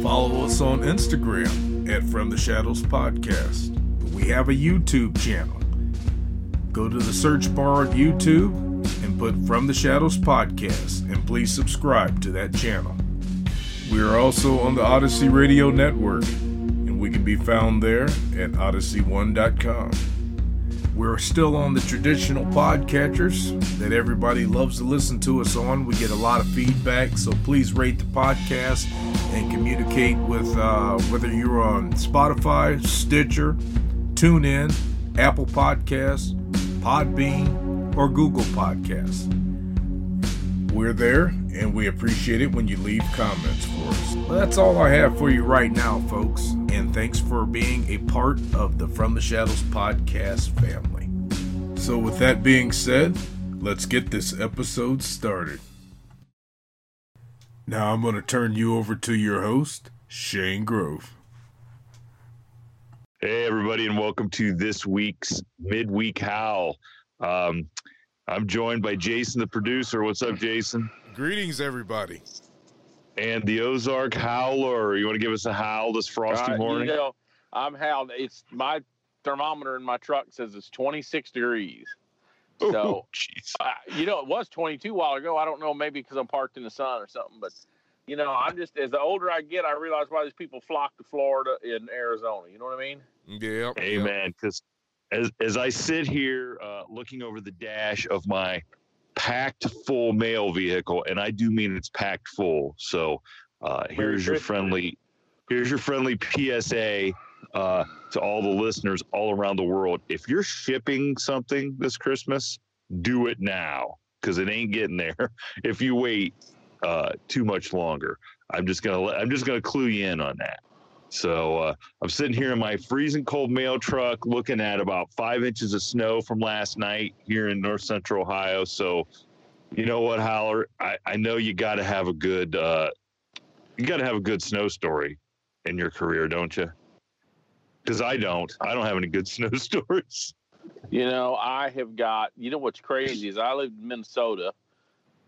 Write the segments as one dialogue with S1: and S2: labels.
S1: Follow us on Instagram at From the Shadows Podcast. We have a YouTube channel. Go to the search bar of YouTube and put From the Shadows Podcast, and please subscribe to that channel. We are also on the Odyssey Radio Network, and we can be found there at odyssey1.com. We're still on the traditional podcatchers that everybody loves to listen to us on. We get a lot of feedback, so please rate the podcast and communicate with uh, whether you're on Spotify, Stitcher, TuneIn, Apple Podcasts, Podbean, or Google Podcasts. We're there, and we appreciate it when you leave comments for us. Well, that's all I have for you right now, folks. And thanks for being a part of the From the Shadows podcast family. So, with that being said, let's get this episode started. Now, I'm going to turn you over to your host, Shane Grove.
S2: Hey, everybody, and welcome to this week's Midweek Howl. Um, I'm joined by Jason, the producer. What's up, Jason?
S1: Greetings, everybody.
S2: And the Ozark Howler. You want to give us a howl this frosty
S3: Uh,
S2: morning?
S3: You know, I'm howled. It's my thermometer in my truck says it's 26 degrees. So,
S2: Oh, jeez.
S3: uh, you know, it was 22 a while ago. I don't know, maybe because I'm parked in the sun or something. But, you know, I'm just, as the older I get, I realize why these people flock to Florida and Arizona. You know what I mean?
S1: Yeah.
S2: Amen. Because as as I sit here uh, looking over the dash of my packed full mail vehicle, and I do mean it's packed full. So uh, here's your friendly here's your friendly PSA uh, to all the listeners all around the world. If you're shipping something this Christmas, do it now because it ain't getting there if you wait uh, too much longer. I'm just gonna let, I'm just gonna clue you in on that. So uh, I'm sitting here in my freezing cold mail truck, looking at about five inches of snow from last night here in North Central Ohio. So, you know what, Howler? I, I know you got to have a good uh, you got to have a good snow story in your career, don't you? Because I don't. I don't have any good snow stories.
S3: You know, I have got, you know, what's crazy is I lived in Minnesota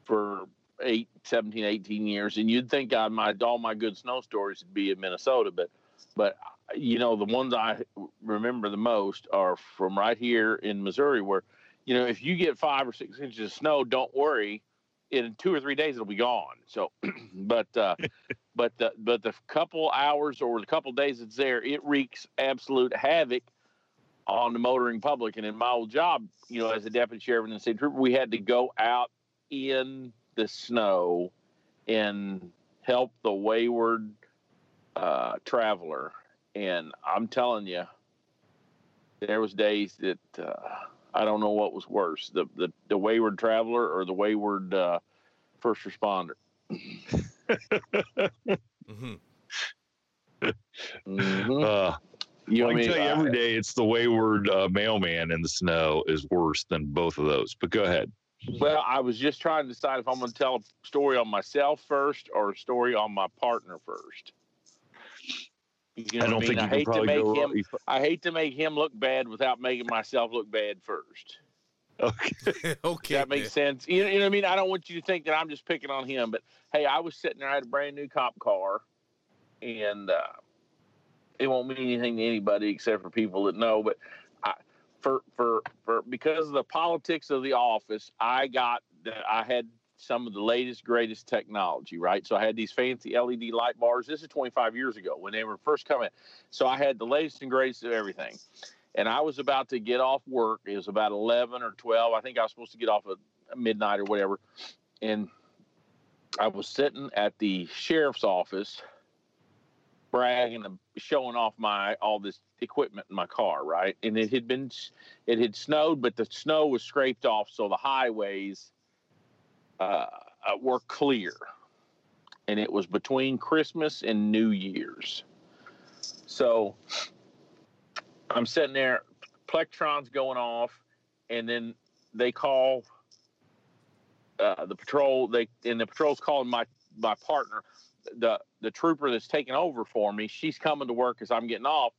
S3: for eight, 17, 18 years, and you'd think I my all my good snow stories would be in Minnesota, but, but, you know, the ones I remember the most are from right here in Missouri, where, you know, if you get five or six inches of snow, don't worry, in two or three days it'll be gone. So, but, uh, but the but the couple hours or the couple days it's there, it wreaks absolute havoc on the motoring public. And in my old job, you know, as a deputy sheriff and the state trooper, we had to go out in the snow and help the wayward uh, traveler. And I'm telling you, there was days that uh, I don't know what was worse: the the, the wayward traveler or the wayward uh, first responder.
S1: Mhm.
S3: Mhm.
S2: Uh,
S3: You know
S2: I can tell you every day it's the wayward uh, mailman in the snow is worse than both of those. But go ahead.
S3: Well, I was just trying to decide if I'm going to tell a story on myself first or a story on my partner first. You know
S2: I don't
S3: I mean?
S2: think
S3: I
S2: you
S3: hate
S2: can
S3: to make
S2: go.
S3: him. I hate to make him look bad without making myself look bad first.
S2: Okay.
S4: okay.
S3: That makes sense. You know, you know what I mean? I don't want you to think that I'm just picking on him, but hey, I was sitting there. I had a brand new cop car, and uh, it won't mean anything to anybody except for people that know. But I, for for for because of the politics of the office, I got that I had some of the latest greatest technology. Right, so I had these fancy LED light bars. This is 25 years ago when they were first coming. So I had the latest and greatest of everything and I was about to get off work. It was about eleven or twelve. I think I was supposed to get off at midnight or whatever. And I was sitting at the sheriff's office, bragging and showing off my all this equipment in my car, right? And it had been, it had snowed, but the snow was scraped off, so the highways uh, uh, were clear. And it was between Christmas and New Year's. So I'm sitting there, Plectron's going off, and then they call uh, the patrol. They and the patrol's calling my my partner, the the trooper that's taking over for me. She's coming to work as I'm getting off.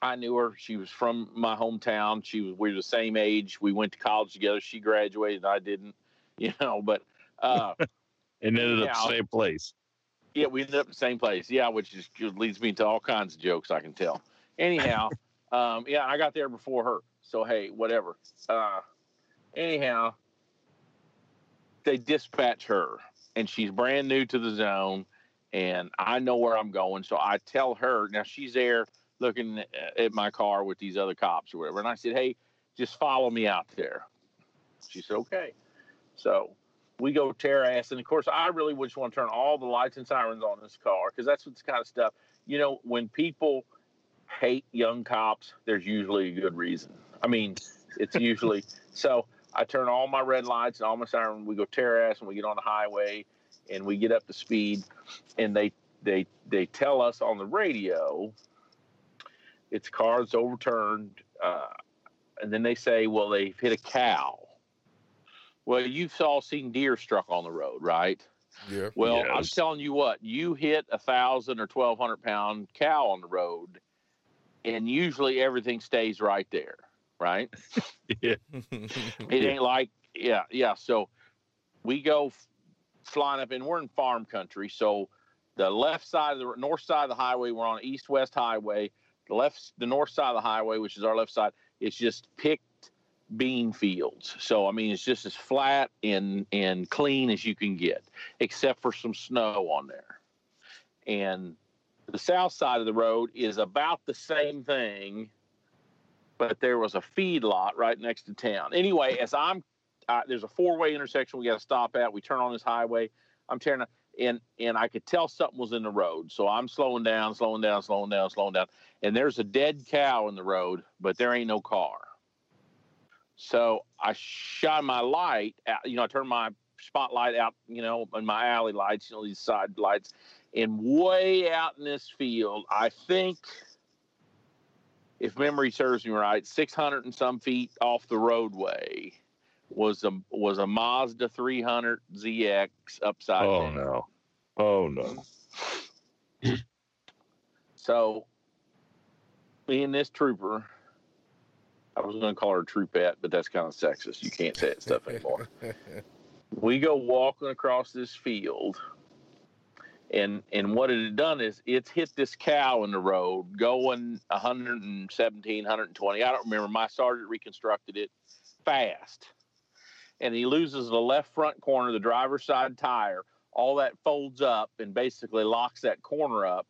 S3: I knew her. She was from my hometown. She was we were the same age. We went to college together. She graduated. I didn't, you know. But uh,
S2: And ended up
S3: Yeah.
S2: the same place.
S3: Yeah, we ended up in the same place. Yeah, which is leads me to all kinds of jokes I can tell. Anyhow, um, yeah, I got there before her, so hey, whatever. Uh, anyhow, they dispatch her, and she's brand new to the zone, and I know where I'm going, so I tell her. Now she's there looking at my car with these other cops or whatever, and I said, hey, just follow me out there. She said, okay. So we go tear ass. And of course, I really would just want to turn all the lights and sirens on this car because that's what's kind of stuff. You know, when people hate young cops, there's usually a good reason. I mean, it's usually so. I turn all my red lights and all my sirens. We go tear ass and we get on the highway and we get up to speed. And they they they tell us on the radio it's cars overturned. Uh, and then they say, well, they've hit a cow. Well, you've all seen deer struck on the road, right?
S4: Yeah.
S3: Well, I'm telling you what, you hit a thousand or twelve hundred pound cow on the road, and usually everything stays right there, right?
S2: Yeah.
S3: It ain't like, yeah, yeah. So we go f- flying up, and we're in farm country. So the left side of the north side of the highway, we're on east west highway. The left, the north side of the highway, which is our left side, it's just picked bean fields. So I mean, it's just as flat and and clean as you can get, except for some snow on there. And the south side of the road is about the same thing, but there was a feed lot right next to town. Anyway, as I'm uh, there's a four way intersection we got to stop at. We turn on this highway. I'm tearing and and I could tell something was in the road. So I'm slowing down, slowing down, slowing down, slowing down. And there's a dead cow in the road, but there ain't no car. So I shine my light out, you know, I turn my spotlight out, you know, and my alley lights, you know, these side lights. And way out in this field, I think if memory serves me right, 600 and some feet off the roadway was a was a Mazda 300 ZX upside down.
S2: Oh
S3: down.
S2: no. Oh no.
S3: So, me and this trooper, I was going to call her a troopette, but that's kind of sexist. You can't say that stuff anymore. we go walking across this field, and and what it had done is it's hit this cow in the road going 117, 120. I don't remember. My sergeant reconstructed it fast, and he loses the left front corner, the driver's side tire. All that folds up and basically locks that corner up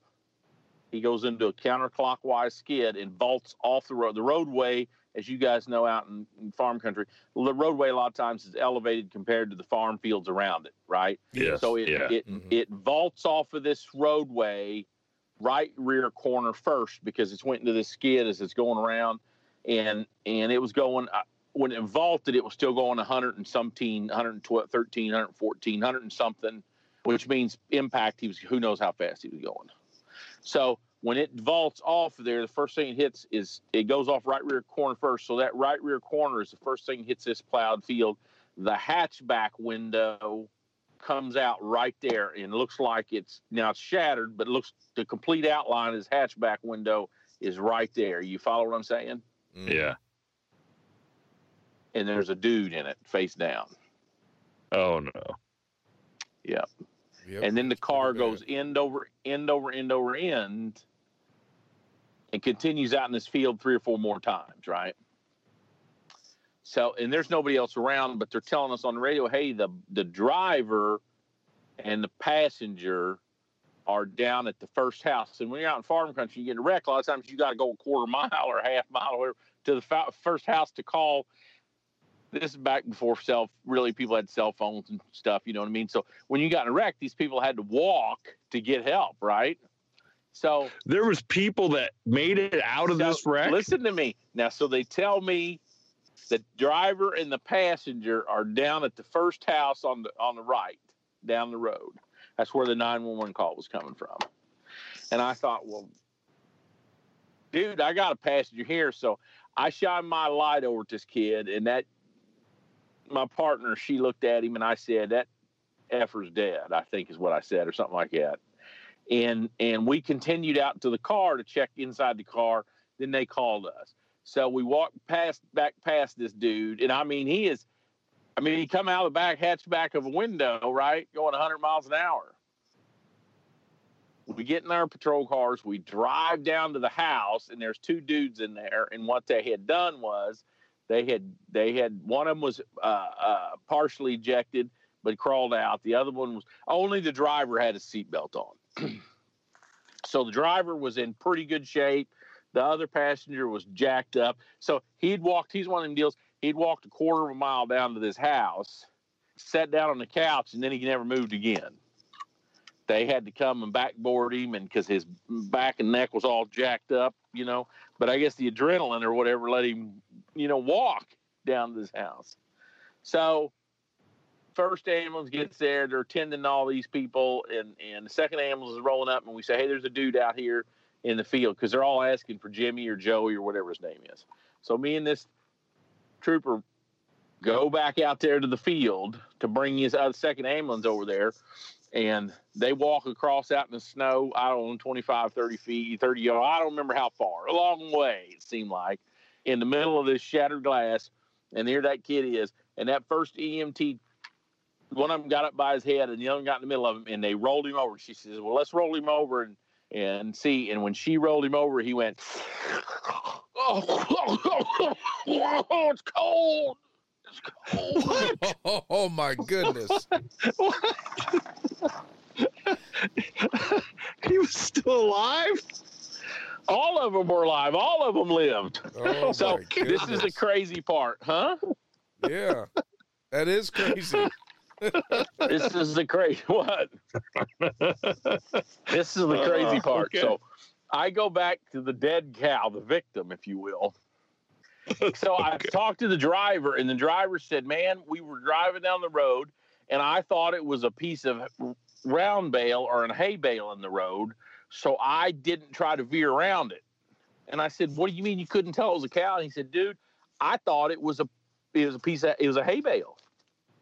S3: he goes into a counterclockwise skid and vaults off the road. The roadway, as you guys know, out in, in farm country, the roadway a lot of times is elevated compared to the farm fields around it, right?
S2: Yes.
S3: So it
S2: yeah.
S3: it,
S4: Mhm.
S3: it vaults off of this roadway, right rear corner first because it's went into this skid as it's going around, and and it was going. When it vaulted, it was still going 100 and something, 112, 13, 114, 100 and something, which means impact. He was who knows how fast he was going. So when it vaults off there, the first thing it hits is it goes off right rear corner first. So that right rear corner is the first thing hits this plowed field, the hatchback window comes out right there and looks like it's now it's shattered, but it looks the complete outline of his hatchback window is right there. You follow what I'm saying?
S2: Yeah.
S3: And there's a dude in it face down.
S2: Oh no.
S3: Yep.
S4: Yep.
S3: and then the car goes end over end over end over end and continues out in this field three or four more times right so and there's nobody else around but they're telling us on the radio hey the the driver and the passenger are down at the first house and when you're out in farm country you get a wreck a lot of times you got to go a quarter mile or a half mile or whatever to the fa- first house to call this is back before cell really people had cell phones and stuff you know what i mean? So when you got in a wreck these people had to walk to get help right? So
S2: There was people that made it out of
S3: so
S2: this wreck.
S3: listen to me. Now so they tell me the driver and the passenger are down at the first house on the on the right down the road. That's where the 911 call was coming from. And i thought well dude i got a passenger here so i shine my light over at this kid and that my partner she looked at him and i said that effer's dead i think is what i said or something like that. And and we continued out to the car to check inside the car. Then they called us. So we walked past back past this dude and i mean he is i mean he come out of the back hatchback of a window right going 100 miles an hour. We get in our patrol cars we drive down to the house and there's two dudes in there and what they had done was they had they had one of them was uh, uh, partially ejected but crawled out. The other one was only the driver had a seatbelt on. So the driver was in pretty good shape. The other passenger was jacked up. So he'd walked he's one of them deals he'd walked a quarter of a mile down to this house sat down on the couch and then he never moved again. They had to come and backboard him and because his back and neck was all jacked up you know. But i guess the adrenaline or whatever let him you know walk down to this house. So first ambulance gets there they're attending all these people and and the second ambulance is rolling up and we say hey there's a dude out here in the field because they're all asking for jimmy or joey or whatever his name is. So me and this trooper go back out there to the field to bring his other second ambulance over there and they walk across out in the snow i don't know 25 30 feet 30 yards i don't remember how far a long way it seemed like in the middle of this shattered glass and here that kid is and that first emt one of them got up by his head and the other one got in the middle of him and they rolled him over she says well let's roll him over and and see and when she rolled him over he went oh, it's cold it's cold
S4: Oh, oh my goodness.
S2: he was still alive.
S3: All of them were alive. All of them lived.
S4: Oh
S3: so this is the crazy part huh?
S4: Yeah. That is crazy.
S3: this is the crazy what? This is the crazy
S2: Uh,
S3: part.
S2: okay.
S3: so i go back to the dead cow the victim if you will. So i talked to the driver and the driver said man we were driving down the road and i thought it was a piece of round bale or a hay bale in the road so i didn't try to veer around it and i said what do you mean you couldn't tell it was a cow and he said dude i thought it was a it was a piece of it was a hay bale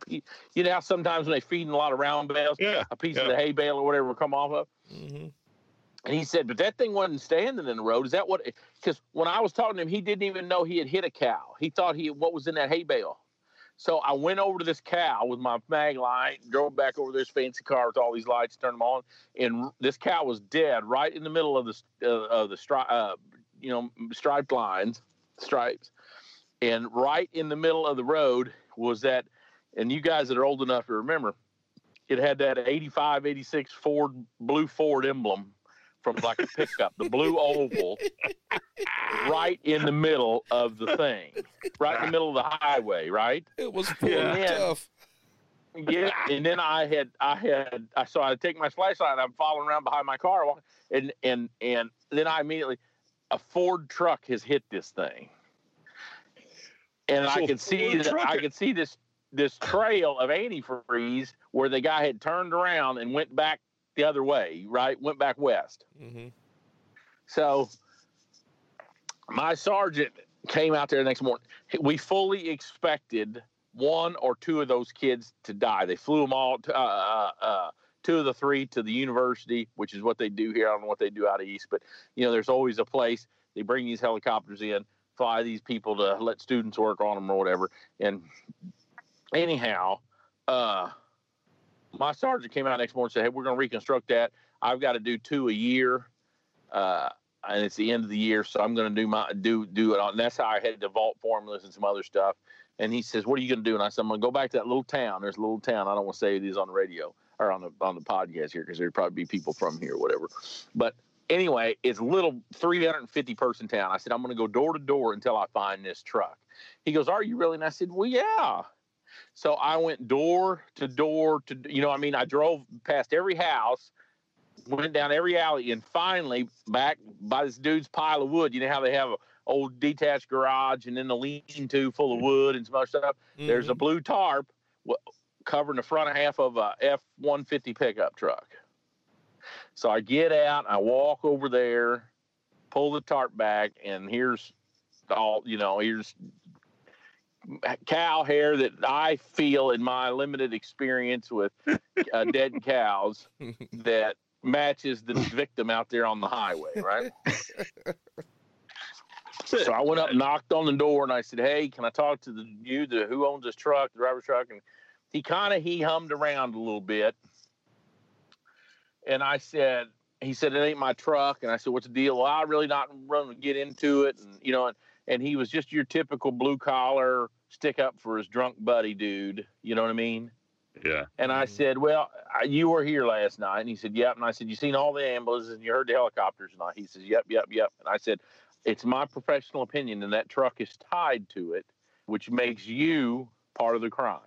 S3: you, know how sometimes when they feed in a lot of round bales
S2: Yeah.
S3: a piece
S2: Yeah.
S3: of the hay bale or whatever will come off of.
S4: Mm-hmm.
S3: And he said, but that thing wasn't standing in the road. Is that what? Because when I was talking to him, he didn't even know he had hit a cow. He thought he what was in that hay bale. So I went over to this cow with my mag light, drove back over this fancy car with all these lights, turned them on, and this cow was dead right in the middle of the uh, of the stri- uh, you know striped lines, stripes, and right in the middle of the road was that. And you guys that are old enough to remember, it had that 85, 86 Ford blue Ford emblem from like a pickup, the blue oval, right in the middle of the thing, right in the middle of the highway, right?
S4: It was full
S3: Yeah.
S4: tough.
S3: Yeah. And then I had, I had, I saw I take my flashlight, I'm following around behind my car, and and and then I immediately, a Ford truck has hit this thing, and I
S2: So
S3: could see, that, I
S2: it-
S3: could see this this trail of antifreeze where the guy had turned around and went back the other way, right? Went back west.
S4: hmm
S3: So my sergeant came out there the next morning. We fully expected one or two of those kids to die. They flew them all, to, uh, uh, uh, two of the three to the university, which is what they do here. I don't know what they do out east, but you know, there's always a place they bring these helicopters in, fly these people to let students work on them or whatever. And anyhow, uh, my sergeant came out next morning and said, "Hey, we're going to reconstruct that. I've got to do two a year." Uh, and it's the end of the year, so I'm going to do my do do it on. And that's how I had the vault formulas and some other stuff. And he says, "What are you going to do?" And I said, "I'm going to go back to that little town. There's a little town. I don't want to say it is on the radio or on the on the podcast here because there'd probably be people from here or whatever. But anyway, it's a little 350 person town. I said, I'm going to go door to door until I find this truck. He goes, Are you really? And I said, Well, yeah. So I went door to door to, you know, I mean, I drove past every house, went down every alley, and finally back by this dude's pile of wood. You know how they have a old detached garage and then the lean-to full of wood and some other stuff. Mm-hmm. There's a blue tarp covering the front half of a F-150 pickup truck. So I get out, I walk over there, pull the tarp back, and here's all you know. Here's cow hair that I feel in my limited experience with uh, dead cows that matches the victim out there on the highway, right? so I went up, knocked on the door, and I said, "Hey, can I talk to the you, the who owns this truck, the driver's truck?" And he kind of he hummed around a little bit, and I said, he said, it ain't my truck. And I said, what's the deal? Well, I really not run to get into it. And, you know, and, and he was just your typical blue collar stick up for his drunk buddy dude. You know what I mean?
S2: Yeah.
S3: And I mm-hmm. said, well, you were here last night. And he said, yep. And I said, you seen all the ambulances and you heard the helicopters tonight. He says, yep, yep, yep. And I said, it's my professional opinion. And that truck is tied to it, which makes you part of the crime.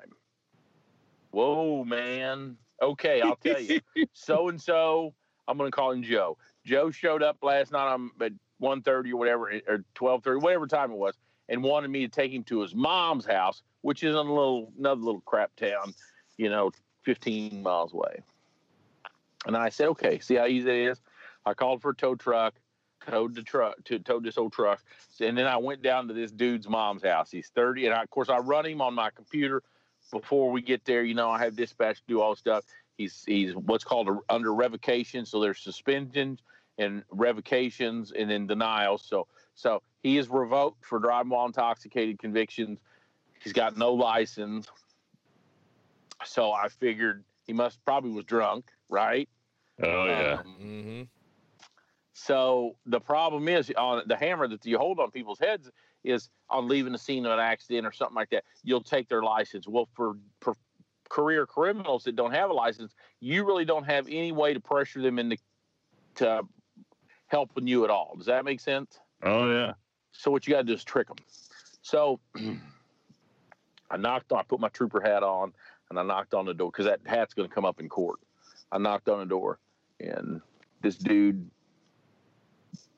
S3: Whoa, man. Okay, I'll tell you. So and so, I'm going to call him Joe. Joe showed up last night on at 1:30 or whatever, eh, or 12:30, whatever time it was, and wanted me to take him to his mom's house, which is in a little another little crap town, you know, 15 miles away. And I said, okay, see how easy it is. I called for a tow truck, towed the truck to towed this old truck, and then I went down to this dude's mom's house. He's 30, and I, of course I run him on my computer before we get there, you know, I have dispatch do all stuff. He's he's what's called a, under revocation. So there's suspensions and revocations and then denials. So so he is revoked for driving while intoxicated convictions. He's got no license. So I figured he must probably was drunk, right?
S2: Oh yeah.
S3: Um, mm-hmm. So the problem is on the hammer that you hold on people's heads is on leaving the scene of an accident or something like that, you'll take their license. Well, for, for career criminals that don't have a license, you really don't have any way to pressure them into to helping you at all. Does that make sense?
S2: Oh yeah.
S3: So what you got to do is trick them. So I knocked on. I put my trooper hat on and I knocked on the door because that hat's going to come up in court. I knocked on the door and this dude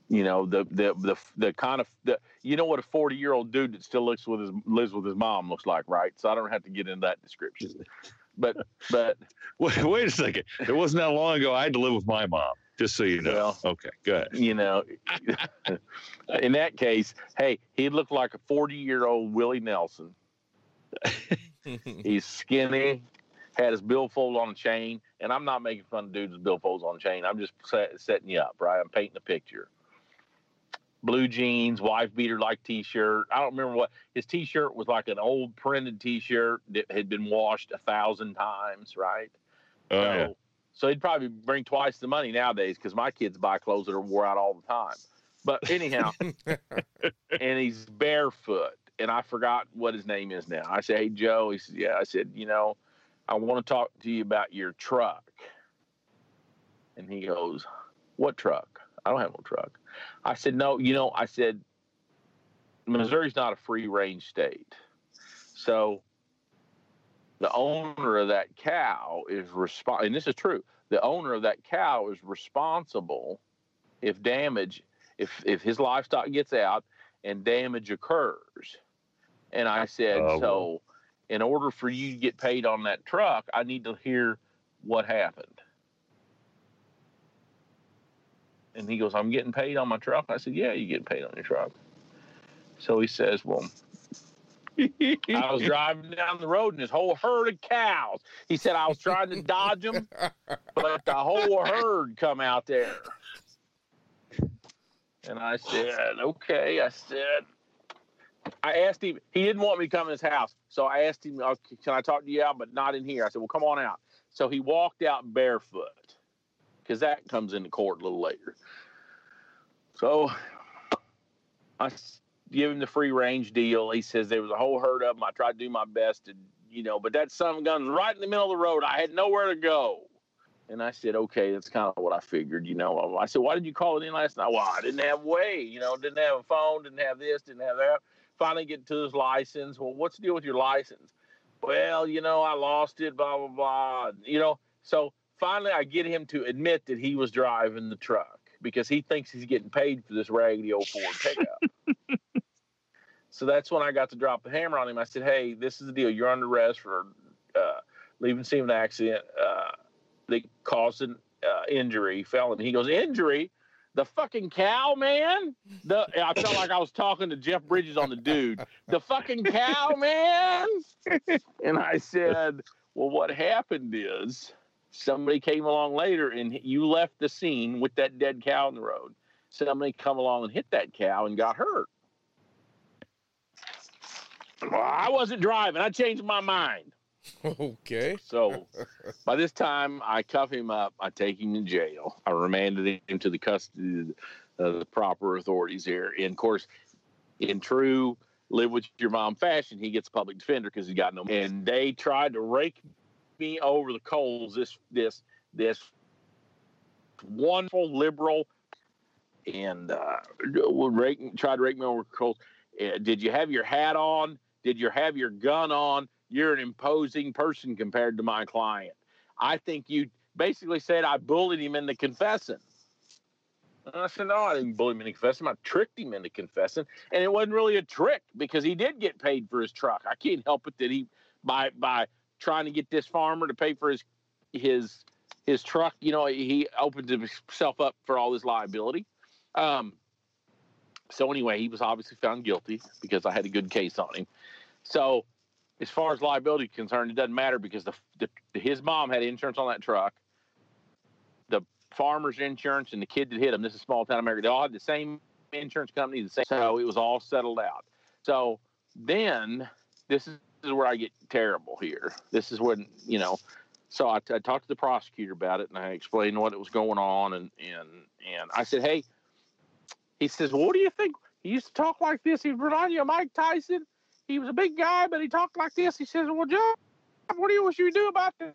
S3: you know the the the the kind of the you know what a 40 year old dude that still looks with his lives with his mom looks like right so i don't have to get into that description but but
S2: wait, wait a second it wasn't that long ago i had to live with my mom just so you know well, okay good
S3: you know in that case hey he looked like a 40 year old willie nelson he's skinny had his billfold on a chain and i'm not making fun of dudes with billfolds on a chain i'm just set, setting you up right i'm painting a picture blue jeans, wife beater like t-shirt. I don't remember what his t-shirt was like an old printed t-shirt that had been washed a thousand times, right?
S2: Oh, so, yeah.
S3: So he'd probably bring twice the money nowadays because my kids buy clothes that are wore out all the time. But anyhow, and he's barefoot, and I forgot what his name is now. I said, "Hey Joe," he said, "Yeah." I said, "You know, I want to talk to you about your truck." And he goes, "What truck?" I don't have no truck. I said, no, you know, I said, Missouri's not a free range state. So the owner of that cow is responsible, and this is true. The owner of that cow is responsible if damage, if if his livestock gets out and damage occurs. And I said, oh, so in order for you to get paid on that truck, I need to hear what happened. And he goes, I'm getting paid on my truck. I said, Yeah, you get paid on your truck. So he says, Well, I was driving down the road and this whole herd of cows. He said I was trying to dodge them, but the whole herd come out there. And I said, okay. I said, I asked him, he didn't want me to come in his house. So I asked him, oh, can I talk to you out, but not in here? I said, well, come on out. So he walked out barefoot because that comes into court a little later. So I give him the free range deal. He says there was a whole herd of them. I tried to do my best to, you know, but that son of a gun's right in the middle of the road. I had nowhere to go. And I said, okay, that's kind of what I figured, you know. I said, why did you call it in last night? Well, I didn't have way, you know, didn't have a phone, didn't have this, didn't have that. Finally get to his license. Well, what's the deal with your license? Well, you know, I lost it, blah, blah, blah. You know, so finally I get him to admit that he was driving the truck because he thinks he's getting paid for this raggedy old Ford pickup. So that's when I got to drop the hammer on him. I said, hey, this is the deal. You're under arrest for uh, leaving scene of an accident. Uh, that caused an uh, injury, felony. He goes, injury? The fucking cow, man. The I felt like I was talking to Jeff Bridges on the dude. The fucking cow, man. And I said, well, what happened is somebody came along later and you left the scene with that dead cow in the road. Somebody come along and hit that cow and got hurt. Well, I wasn't driving. I changed my mind.
S4: Okay.
S3: So by this time, I cuff him up. I take him to jail. I remanded him to the custody of the proper authorities here. And of course, in true live with your mom fashion, he gets a public defender because he's got no. And they tried to rake me over the coals. This this this wonderful liberal and uh, would rake tried to rake me over the coals. Uh, did you have your hat on? Did you have your gun on? you're an imposing person compared to my client. I think you basically said I bullied him into confessing. And I said, no, I didn't bully him into confessing. I tricked him into confessing. And it wasn't really a trick because he did get paid for his truck. I can't help it that he, by, by trying to get this farmer to pay for his, his, his truck, you know, he opened himself up for all this liability. Um, so anyway, he was obviously found guilty because I had a good case on him. So as far as liability concerned, it doesn't matter because the, the his mom had insurance on that truck. The farmer's insurance and the kid that hit him. This is small town America. They all had the same insurance company. The same. So it was all settled out. So then this is, where I get terrible here. This is when you know. So I, talked to the prosecutor about it and I explained what it was going on and and and I said, hey. He says, "What do you think? He used to talk like this. He remind you of Mike Tyson." He was a big guy, but he talked like this. He says, "Well, John, what do you wish you do about the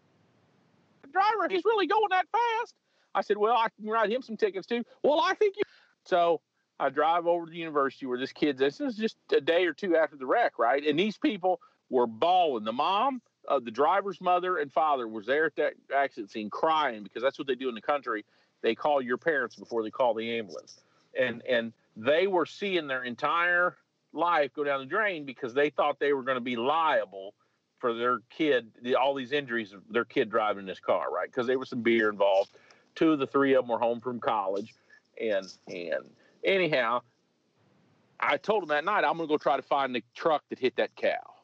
S3: driver? He's really going that fast." I said, "Well, I can write him some tickets too." Well, I think you. So I drive over to the university where this kid's. This is just a day or two after the wreck, right? And these people were bawling. The mom, uh, the driver's mother, and father was there at that accident scene crying because that's what they do in the country. They call your parents before they call the ambulance, and and they were seeing their entire life go down the drain because they thought they were going to be liable for their kid, the, all these injuries their kid driving this car, right? Because there was some beer involved. Two of the three of them were home from college, and and anyhow, I told them that night I'm going to go try to find the truck that hit that cow.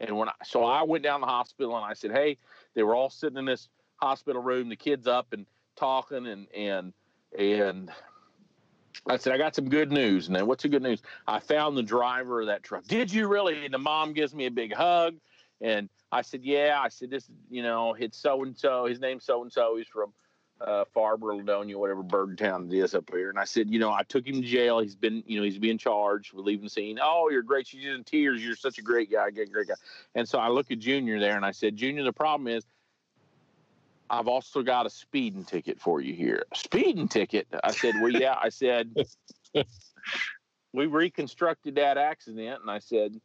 S3: And when I so I went down to the hospital and I said, hey, they were all sitting in this hospital room, the kids up and talking and and and I said, I got some good news. And then what's the good news? I found the driver of that truck. Did you really? And the mom gives me a big hug. And I said, Yeah. I said, This, you know, it's so and so. His name's so and so. He's from uh, Farber, Ladonia, whatever bird town it is up here. And I said, You know, I took him to jail. He's been, you know, he's being charged with leaving the scene. Oh, you're great. She's in tears. You're such a great guy. Great, great guy. And so I look at Junior there and I said, Junior, the problem is I've also got a speeding ticket for you here. Speeding ticket? I said, Well, yeah. I said, We reconstructed that accident. And I said,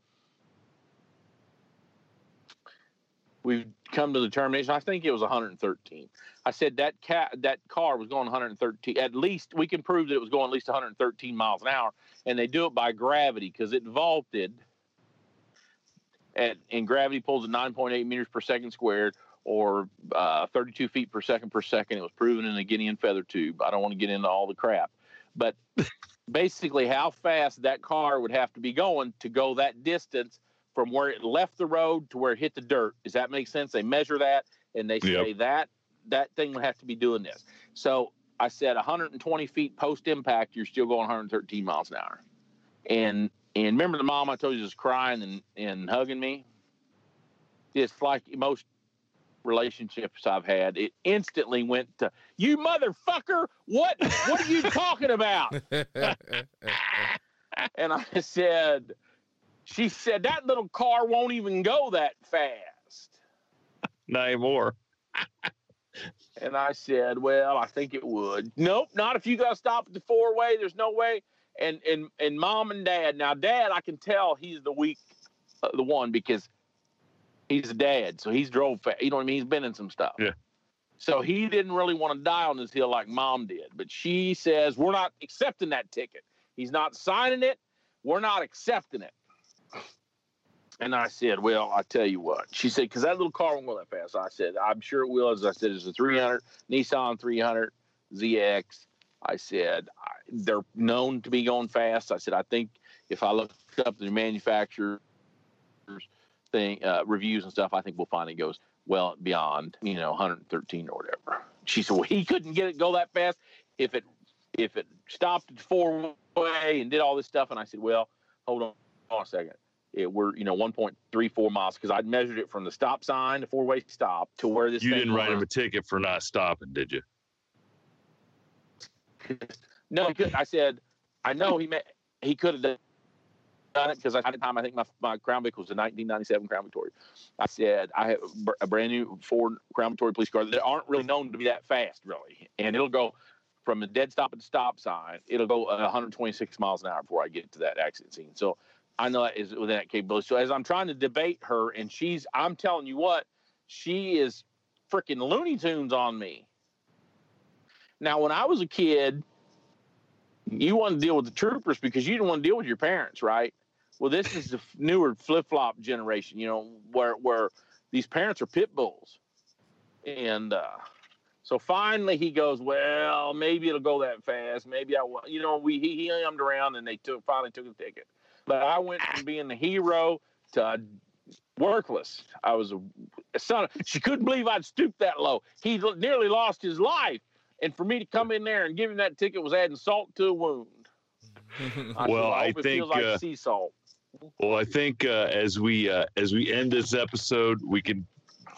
S3: We've come to the determination. I think it was 113. I said that cat, that car was going 113. At least we can prove that it was going at least 113 miles an hour, and they do it by gravity because it vaulted. At, and gravity pulls at 9.8 meters per second squared or uh, 32 feet per second per second. It was proven in a guinea and feather tube. I don't want to get into all the crap, but basically, how fast that car would have to be going to go that distance from where it left the road to where it hit the dirt. Does that make sense? They measure that and they say
S2: Yep.
S3: that that thing would have to be doing this. So I said 120 feet post impact, you're still going 113 miles an hour. And and remember the mom I told you was crying and, and hugging me? It's like most relationships I've had. It instantly went to you motherfucker, what what are you talking about? And I said, she said that little car won't even go that fast.
S2: Not anymore.
S3: And I said, well, I think it would. Nope, not if you got to stop at the four way. There's no way. And and and mom and dad. Now, dad, I can tell he's the weak, uh, the one because he's a dad. So he's drove fast. You know what I mean? He's been in some stuff.
S2: Yeah.
S3: So he didn't really want to die on this hill like mom did. But she says, we're not accepting that ticket. He's not signing it. We're not accepting it. And I said, well, I tell you what. She said, because that little car won't go that fast. I said, I'm sure it will. As I said, it's a 300 Nissan 300 ZX. I said, I, they're known to be going fast. I said, I think if I look up the manufacturer's thing, uh, reviews and stuff, I think we'll find it goes well beyond, you know, 113 or whatever. She said, well, he couldn't get it go that fast if it if it stopped at four way and did all this stuff. And I said, well, hold on, hold on a second. It, we're you know 1.34 miles because I'd measured it from the stop sign, the four way stop, to where this.
S2: You didn't write
S3: was.
S2: him a ticket for not stopping, did you?
S3: No, I said, I know he may, he could have done it because at the time I think my, my Crown Vic was a 1997 Crown Victoria. I said I have a brand new Ford Crown Victoria police car that aren't really known to be that fast, really, and it'll go from a dead stop at the stop sign. It'll go uh, 126 miles an hour before I get to that accident scene. So I know that is within that capability. So as I'm trying to debate her, and she's, I'm telling you what, she is freaking Looney Tunes on me. Now, when I was a kid, you want to deal with the troopers because you didn't want to deal with your parents, right? Well, this is the f- newer flip flop generation, you know, where where these parents are pit bulls, and uh, so finally he goes, well, maybe it'll go that fast, maybe I, will. you know, we he he ummed around and they took finally took the ticket, but I went from being the hero to uh, worthless. I was a, a son. She couldn't believe I'd stooped that low. He l- nearly lost his life. And for me to come in there and give him that ticket was adding salt to a wound. I
S2: Well,
S3: said,
S2: I
S3: hope it
S2: think,
S3: feels like
S2: uh,
S3: sea salt.
S2: Well, I think uh, as we uh, as we end this episode, we can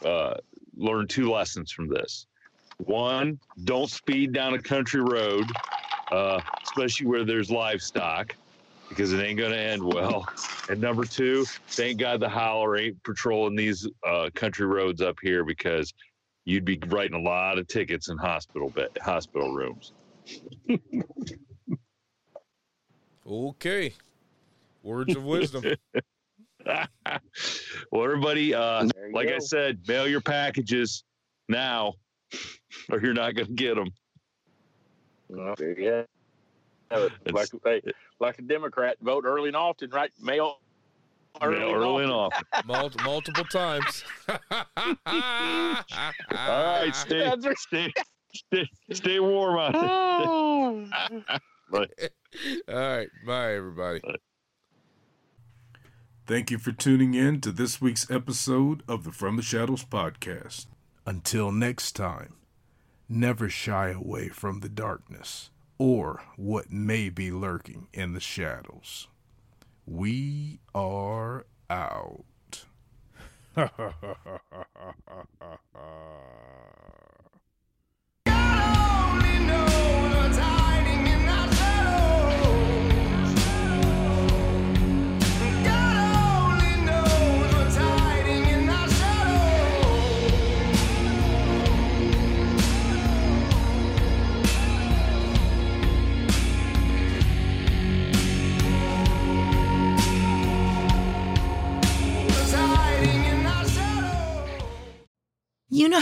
S2: uh, learn two lessons from this. One, don't speed down a country road, uh, especially where there's livestock, because it ain't going to end well. And number two, thank God the howler ain't patrolling these uh, country roads up here because you'd be writing a lot of tickets in hospital hospital rooms.
S4: okay. Words of wisdom.
S2: well, everybody, uh,
S3: There you
S2: like I said, mail your packages now, or you're not going to get them.
S3: Well, there you have it. Like, hey, like a Democrat, vote early and often, right? Mail early,
S2: Mail early and
S3: often.
S2: often.
S4: Mul- multiple times.
S2: All right, stay, stay, stay, stay warm out there.
S4: All right. Bye, everybody.
S1: Thank you for tuning in to this week's episode of the From the Shadows podcast. Until next time, never shy away from the darkness or what may be lurking in the shadows. We are out.